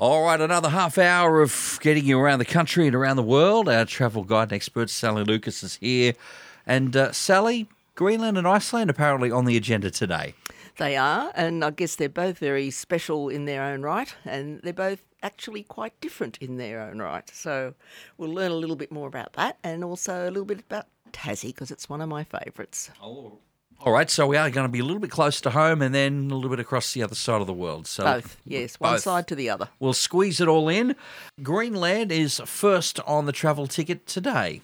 All right, another half hour of getting you around the country and around the world. Our travel guide and expert, Sally Lucas, is here. And uh, Sally, Greenland and Iceland apparently on the agenda today. They are, and I guess they're both very special in their own right, and they're both actually quite different in their own right. So we'll learn a little bit more about that and also a little bit about Tassie because it's one of my favourites. Oh. All right, so we are going to be a little bit close to home and then a little bit across the other side of the world. So both, yes, one both. side to the other. We'll squeeze it all in. Greenland is first on the travel ticket today.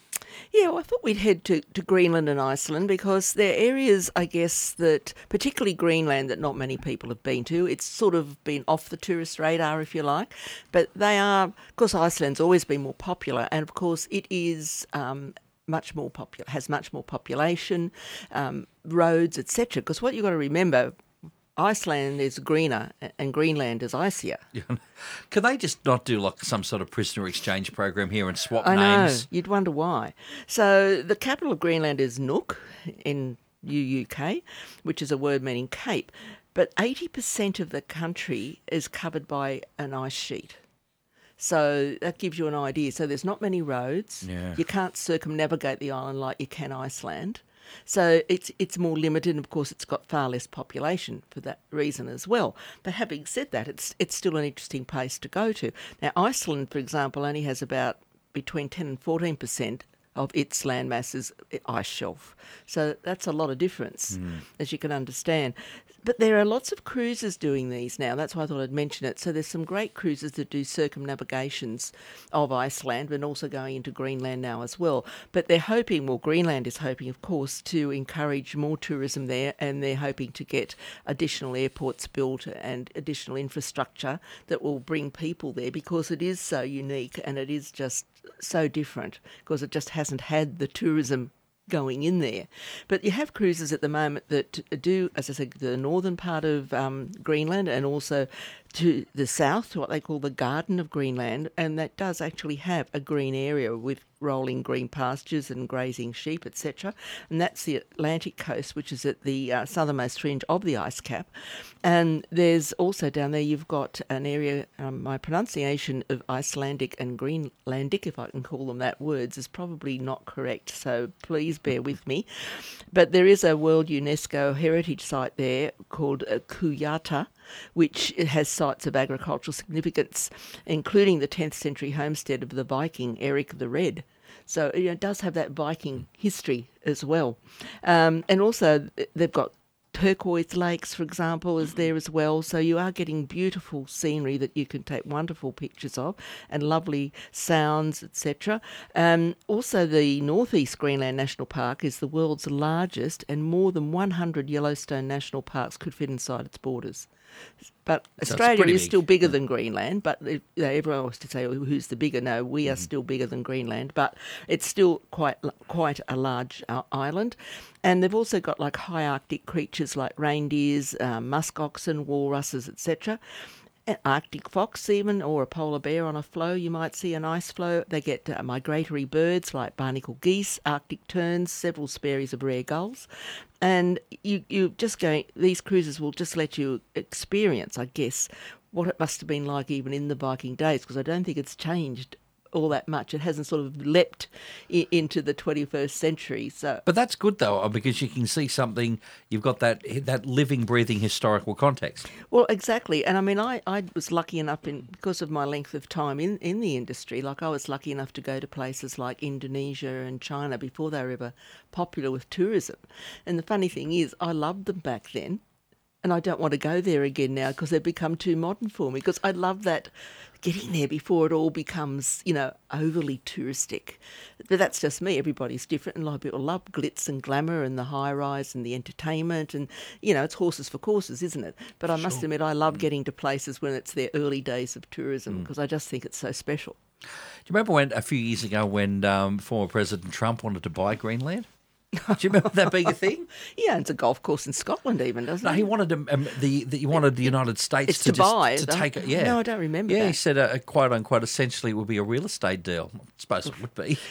Yeah, well, I thought we'd head to, to Greenland and Iceland because they're areas, I guess, that particularly Greenland that not many people have been to. It's sort of been off the tourist radar, if you like. But they are, of course, Iceland's always been more popular, and of course, it is um, much more popular, has much more population, um, roads, etc. Because what you've got to remember, Iceland is greener and Greenland is icier. Can they just not do like some sort of prisoner exchange program here and swap I names? know. You'd wonder why. So the capital of Greenland is Nuuk in UUK, which is a word meaning cape. But 80% of the country is covered by an ice sheet. So that gives you an idea. So there's not many roads. Yeah. You can't circumnavigate the island like you can Iceland. So it's it's more limited, and of course, it's got far less population for that reason as well. But having said that, it's it's still an interesting place to go to. Now, Iceland, for example, only has about between ten and fourteen percent of its landmass is ice shelf. So that's a lot of difference, mm. as you can understand. But there are lots of cruises doing these now. That's why I thought I'd mention it. So there's some great cruises that do circumnavigations of Iceland and also going into Greenland now as well. But they're hoping, well, Greenland is hoping, of course, to encourage more tourism there and they're hoping to get additional airports built and additional infrastructure that will bring people there because it is so unique and it is just so different because it just hasn't had the tourism going in there. But you have cruises at the moment that do, as I said, the northern part of um, Greenland and also to the south, to what they call the Garden of Greenland, and that does actually have a green area with rolling green pastures and grazing sheep, etc. And that's the Atlantic coast, which is at the uh, southernmost fringe of the ice cap. And there's also down there, you've got an area, um, my pronunciation of Icelandic and Greenlandic, if I can call them that words, is probably not correct. So please bear with me. But there is a World UNESCO Heritage Site there called uh, Kujataa which has sites of agricultural significance, including the 10th century homestead of the Viking Eric the Red. So it does have that Viking history as well. Um, and also, they've got turquoise lakes, for example, is there as well. So you are getting beautiful scenery that you can take wonderful pictures of and lovely sounds, etc. Um, also, the Northeast Greenland National Park is the world's largest, and more than 100 Yellowstone national parks could fit inside its borders. But so Australia is big. still bigger than Greenland. But you know, everyone wants to say, oh, "Who's the bigger?" No, we are mm. still bigger than Greenland, but it's still quite quite a large uh, island. And they've also got like high Arctic creatures like reindeers, um, musk oxen, walruses, etc. Arctic fox, even, or a polar bear on a floe. You might see an ice floe. They get uh, migratory birds like barnacle geese, Arctic terns, several species of rare gulls. And you, you just going, these cruises will just let you experience, I guess, what it must have been like even in the Viking days, because I don't think it's changed all that much. It hasn't sort of leapt I- into the 21st century. So, but that's good though, uh, because you can see something. You've got that that living, breathing historical context. Well, exactly. And I mean, I, I was lucky enough in because of my length of time in in the industry. Like I was lucky enough to go to places like Indonesia and China before they were ever popular with tourism. And the funny thing is, I loved them back then and I don't want to go there again now because they've become too modern for me. Because I love that getting there before it all becomes, you know, overly touristic. But that's just me. Everybody's different, and a lot of people love glitz and glamour and the high rise and the entertainment, and you know, it's horses for courses, isn't it? But I sure. must admit, I love mm. getting to places when it's their early days of tourism because mm. I just think it's so special. Do you remember when a few years ago when um, former President Trump wanted to buy Greenland? Do you remember that being a thing? He owns a golf course in Scotland, even doesn't No, he? he wanted um, um, the, the he wanted the United States It's to, to just, buy, to take it. Yeah, No, I don't remember Yeah, he that. said, uh, quote unquote, essentially, it would be a real estate deal. I suppose it would be.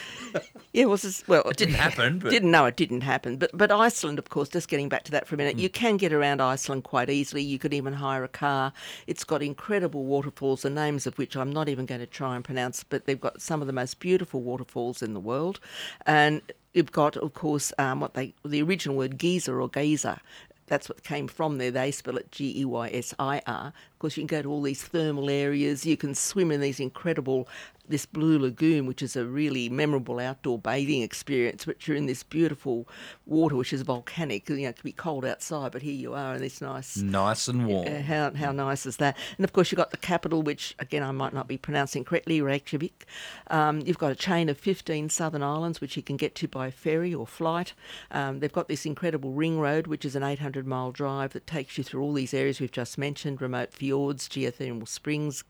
Yeah, it was well, It didn't happen, but Didn't know it didn't happen, but but Iceland, of course. Just getting back to that for a minute, you can get around Iceland quite easily. You could even hire a car. It's got incredible waterfalls, the names of which I'm not even going to try and pronounce, but they've got some of the most beautiful waterfalls in the world, and you've got, of course, um, what they the original word geyser or geyser. That's what came from there. They spell it G E Y S I R. Of course, you can go to all these thermal areas. You can swim in these incredible, this blue lagoon, which is a really memorable outdoor bathing experience. But you're in this beautiful water, which is volcanic. You know, it can be cold outside, but here you are in this nice nice and warm. uh, how, how nice is that? And of course, you've got the capital, which again I might not be pronouncing correctly, Reykjavik. Um, you've got a chain of 15 southern islands, which you can get to by ferry or flight. Um, they've got this incredible ring road, which is an 800 mile drive that takes you through all these areas we've just mentioned remote fjords, geothermal springs,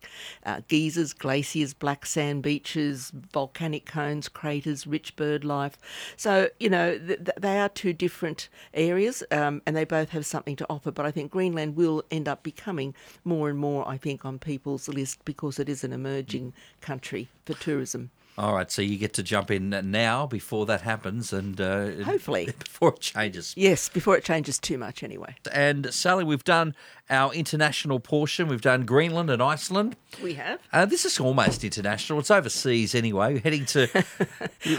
uh, geysers, glaciers, black sand beaches, volcanic cones, craters, rich bird life. So, you know, th- th- they are two different areas um, and they both have something to offer. But I think Greenland will end up becoming more and more, I think, on people's list because it is an emerging country for tourism. All right, so you get to jump in now before that happens, and uh, Hopefully. before it changes. Yes, before it changes too much anyway. And Sally, we've done our international portion. We've done Greenland and Iceland. We have. Uh, this is almost international. It's overseas anyway. We're heading to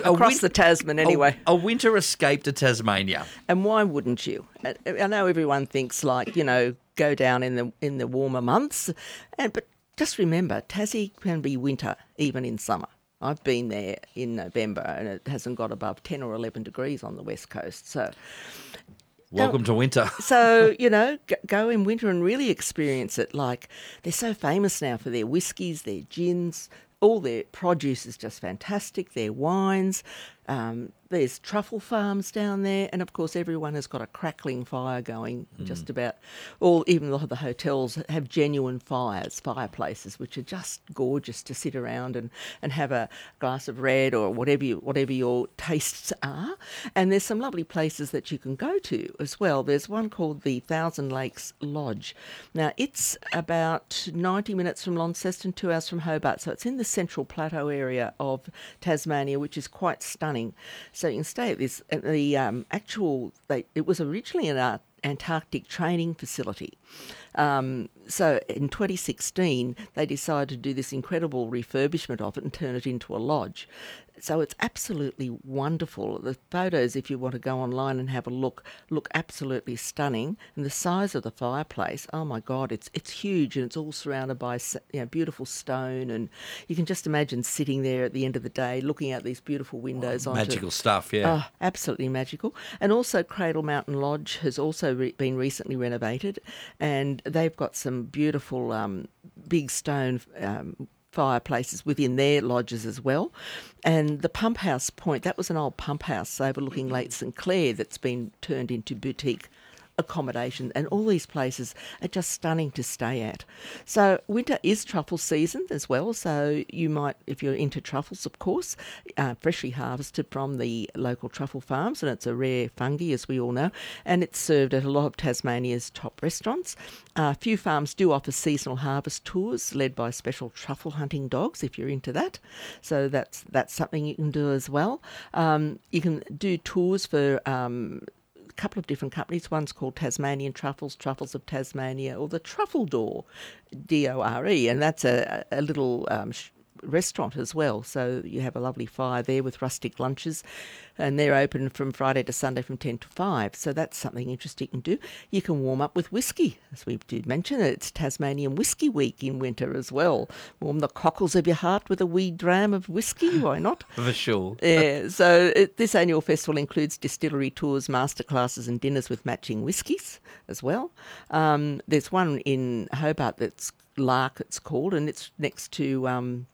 Across win- the Tasman anyway. A, a winter escape to Tasmania. And why wouldn't you? I I know everyone thinks like you know go down in the in the warmer months, and but just remember Tassie can be winter even in summer. I've been there in November and it hasn't got above ten or eleven degrees on the west coast. So Welcome to winter. so you know go in winter and really experience it. Like they're so famous now for their whiskies, their gins. All their produce is just fantastic. Their wines. Um, there's truffle farms down there, and of course, everyone has got a crackling fire going. Just about all, even a lot of the hotels have genuine fires, fireplaces, which are just gorgeous to sit around and, and have a glass of red or whatever you, whatever your tastes are. And there's some lovely places that you can go to as well. There's one called the Thousand Lakes Lodge. Now it's about 90 minutes from Launceston, two hours from Hobart, so it's in the central plateau area of Tasmania, which is quite stunning. So you can stay at this. At the um, actual, they, it was originally an Art- Antarctic training facility. Um, so in 2016, they decided to do this incredible refurbishment of it and turn it into a lodge. So it's absolutely wonderful. The photos, if you want to go online and have a look, look absolutely stunning. And the size of the fireplace, oh my God, it's it's huge and it's all surrounded by you know, beautiful stone. And you can just imagine sitting there at the end of the day, looking out these beautiful windows onto Magical stuff, yeah. Oh, absolutely magical. And also, Cradle Mountain Lodge has also re- been recently renovated, and they've got some beautiful um, big stone um, fireplaces within their lodges as well. And the Pumphouse Point, that was an old pump house overlooking mm. Lake St Clair that's been turned into boutique accommodation and all these places are just stunning to stay at. So winter is truffle season as well. So you might, if you're into truffles, of course, uh, freshly harvested from the local truffle farms, and it's a rare fungi as we all know, and it's served at a lot of Tasmania's top restaurants. Uh, a few farms do offer seasonal harvest tours led by special truffle hunting dogs if you're into that. So that's that's something you can do as well. Um, you can do tours for um, couple of different companies. One's called Tasmanian Truffles, Truffles of Tasmania, or the Truffle Dore, D O R E, and that's a, a little um, restaurant as well. So you have a lovely fire there with rustic lunches, and they're open from Friday to Sunday from 10 to 5. So that's something interesting you can do. You can warm up with whiskey, as we did mention. It's Tasmanian Whiskey Week in winter as well. Warm the cockles of your heart with a wee dram of whiskey, why not? For sure. Yeah, so it, this annual festival includes distillery tours, masterclasses, and dinners with matching whiskies as well. Um, there's one in Hobart that's Lark, it's called, and it's next to um,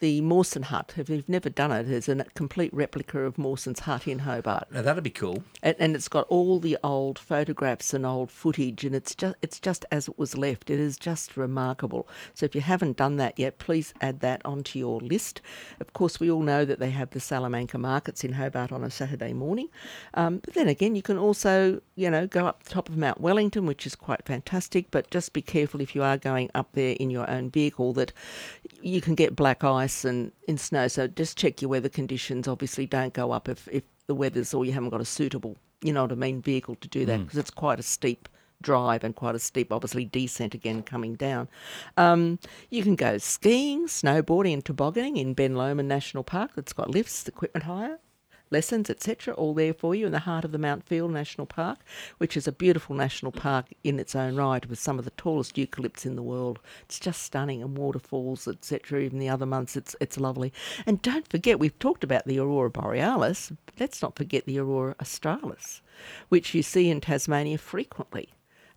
the Mawson Hut. If you've never done it, it's a complete replica of Mawson's Hut in Hobart. Now that'd be cool. and, and it's got all the old photographs and old footage, and it's just it's just as it was left. It is just remarkable. So if you haven't done that yet, please add that onto your list. Of course, we all know that they have the Salamanca markets in Hobart on a Saturday morning, um, but then again, you can also you know go up the top of Mount Wellington, which is quite fantastic. But just be careful if you are going up there in your own vehicle that you can get black ice and in snow. So just check your weather conditions. Obviously, don't go up if, if the weather's or you haven't got a suitable, you know what I mean, vehicle to do that because it's quite a steep drive and quite a steep, obviously, descent again coming down. Um, you can go skiing, snowboarding, and tobogganing in Ben Lomond National Park. That's got lifts, equipment hire. Lessons, etc., all there for you in the heart of the Mount Field National Park, which is a beautiful national park in its own right with some of the tallest eucalypts in the world. It's just stunning, and waterfalls, etc. Even the other months, it's it's lovely. And don't forget, we've talked about the aurora borealis. Let's not forget the aurora australis, which you see in Tasmania frequently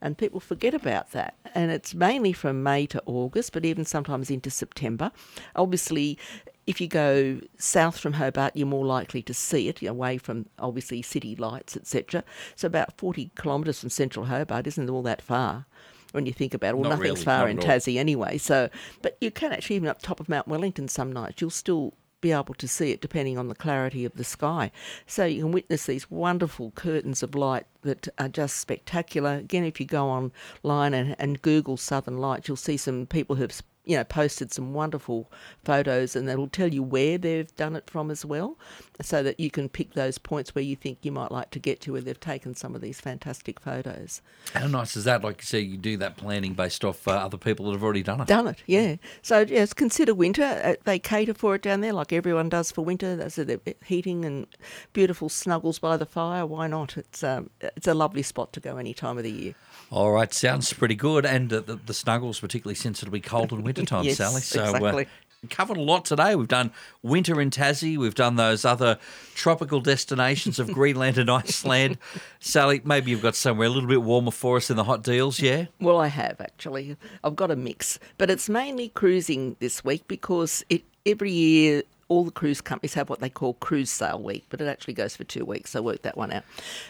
and people forget about that. And it's mainly from May to August, but even sometimes into September. Obviously, if you go south from Hobart, you're more likely to see it away from obviously city lights, etc. So about 40 kilometres from central Hobart isn't all that far. When you think about it, well, Not nothing's really, far in. Tassie anyway. So, but you can actually even up top of Mount Wellington some nights, you'll still be able to see it depending on the clarity of the sky. So you can witness these wonderful curtains of light that are just spectacular. Again, if you go online and, and Google Southern Lights, you'll see some people who've you know posted some wonderful photos, and that'll tell you where they've done it from as well, so that you can pick those points where you think you might like to get to, where they've taken some of these fantastic photos. How nice is that? Like you say, you do that planning based off uh, other people that have already done it. Done it, yeah. So yes, consider winter. Uh, they cater for it down there, like everyone does for winter. That's the heating and beautiful snuggles by the fire. Why not? It's um, it's a lovely spot to go any time of the year. All right, sounds pretty good. And uh, the, the snuggles, particularly since it'll be cold in wintertime, Yes, Sally. So exactly. uh, covered a lot today. We've done winter in Tassie. We've done those other tropical destinations of Greenland and Iceland. Sally, maybe you've got somewhere a little bit warmer for us in the hot deals, yeah? Well, I have actually. I've got a mix, but it's mainly cruising this week because it every year all the cruise companies have what they call cruise sale week, but it actually goes for two weeks. So work that one out.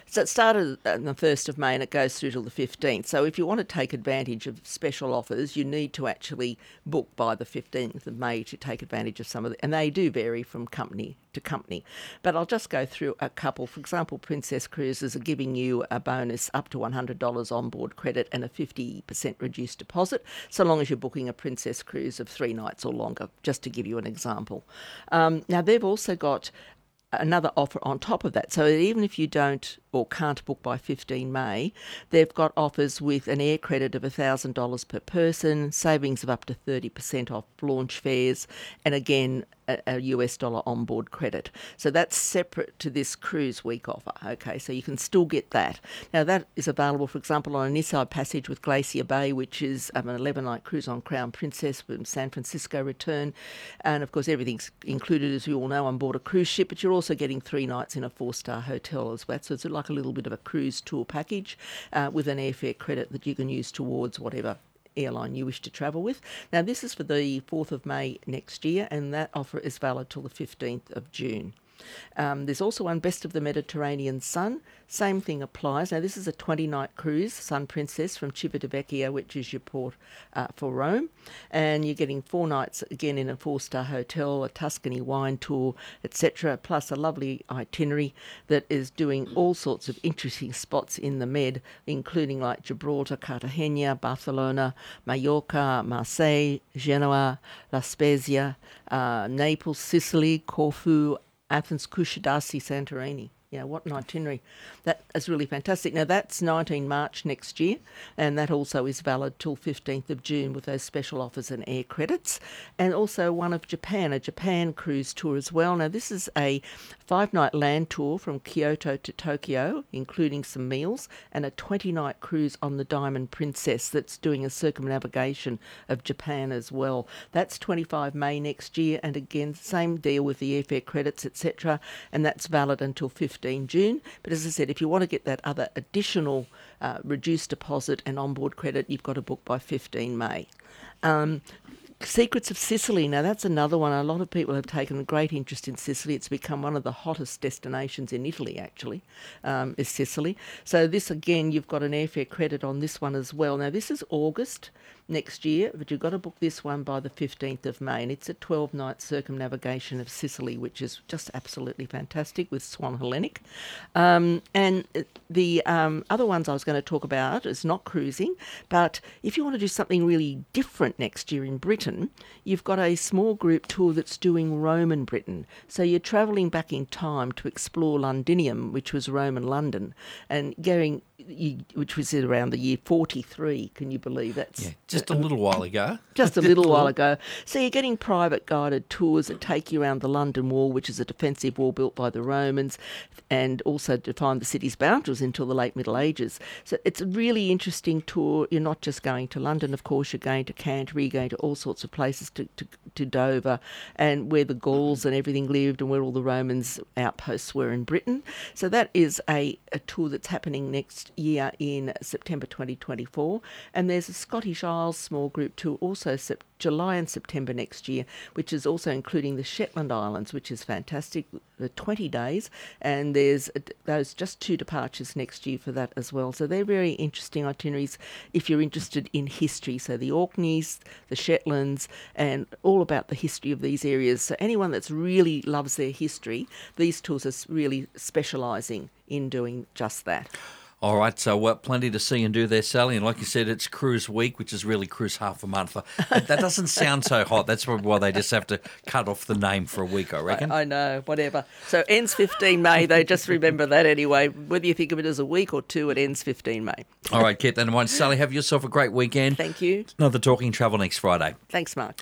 So it started on the first of May and it goes through till the fifteenth. So if you want to take advantage of special offers, you need to actually book by the fifteenth of May to take advantage of some of the, and they do vary from company to company. But I'll just go through a couple. For example, Princess Cruises are giving you a bonus up to $100 on board credit and a 50% reduced deposit, so long as you're booking a Princess Cruise of three nights or longer, just to give you an example. Um, now, they've also got another offer on top of that. So even if you don't or can't book by 15 May, they've got offers with an air credit of $1,000 per person, savings of up to 30% off launch fares, and again, a, US dollar onboard credit. So that's separate to this cruise week offer. Okay, so you can still get that. Now, that is available, for example, on an inside passage with Glacier Bay, which is um, an 11 night cruise on Crown Princess from San Francisco return. And of course, everything's included, as we all know, on board a cruise ship, but you're also getting three nights in a four star hotel as well. So it's like a little bit of a cruise tour package uh, with an airfare credit that you can use towards whatever airline you wish to travel with. Now, this is for the 4th of May next year, and that offer is valid till the 15th of June. Um, there's also one Best of the Mediterranean Sun. Same thing applies. Now, this is a 20 night cruise, Sun Princess from Civitavecchia, which is your port uh, for Rome. And you're getting four nights again in a four star hotel, a Tuscany wine tour, etc., plus a lovely itinerary that is doing all sorts of interesting spots in the Med, including like Gibraltar, Cartagena, Barcelona, Mallorca, Marseille, Genoa, La Spezia, uh, Naples, Sicily, Corfu, Athens, Kusadasi, Santorini. Know, what an itinerary. That is really fantastic. Now, that's 19 March next year, and that also is valid till 15th of June with those special offers and air credits. And also one of Japan, a Japan cruise tour as well. Now, this is a five night land tour from Kyoto to Tokyo, including some meals, and a 20 night cruise on the Diamond Princess that's doing a circumnavigation of Japan as well. That's 25 May next year, and again, same deal with the airfare credits, etc., and that's valid until 15 June. But as I said, if you want to get that other additional uh, reduced deposit and onboard credit, you've got to book by 15 May. Um, Secrets of Sicily. Now, that's another one. A lot of people have taken great interest in Sicily. It's become one of the hottest destinations in Italy, actually, um, is Sicily. So, this again, you've got an airfare credit on this one as well. Now, this is August next year, but you've got to book this one by the 15th of May. And it's a 12 night circumnavigation of Sicily, which is just absolutely fantastic with Swan Hellenic. Um, and the um, other ones I was going to talk about is not cruising, but if you want to do something really different next year in Britain, you've got a small group tour that's doing Roman Britain. So you're travelling back in time to explore Londinium, which was Roman London, and going which was around the year 43. Can you believe that? Yeah, just a little while ago. Just a little while ago. So you're getting private guided tours that take you around the London Wall, which is a defensive wall built by the Romans, and also defined the city's boundaries until the late Middle Ages. So it's a really interesting tour. You're not just going to London, of course, you're going to Canterbury, you're going to all sorts of places to, to, to Dover, and where the Gauls and everything lived, and where all the Romans' outposts were in Britain. So that is a, a tour that's happening next year in September 2024. And there's a Scottish Isles small group tour also September July and September next year, which is also including the Shetland Islands, which is fantastic, the 20 days. And there's those just two departures next year for that as well. So they're very interesting itineraries if you're interested in history. So the Orkneys, the Shetlands, and all about the history of these areas. So anyone that's really loves their history, these tours are really specialising in doing just that. All right, so uh, plenty to see and do there, Sally. And like you said, it's cruise week, which is really cruise half a month. That doesn't sound so hot. That's probably why they just have to cut off the name for a week, I reckon. I, I know, whatever. So ends 15 May. They just remember that anyway. Whether you think of it as a week or two, it ends 15 May. All right, keep that in mind. Sally, have yourself a great weekend. Thank you. Another Talking Travel next Friday. Thanks, Mark.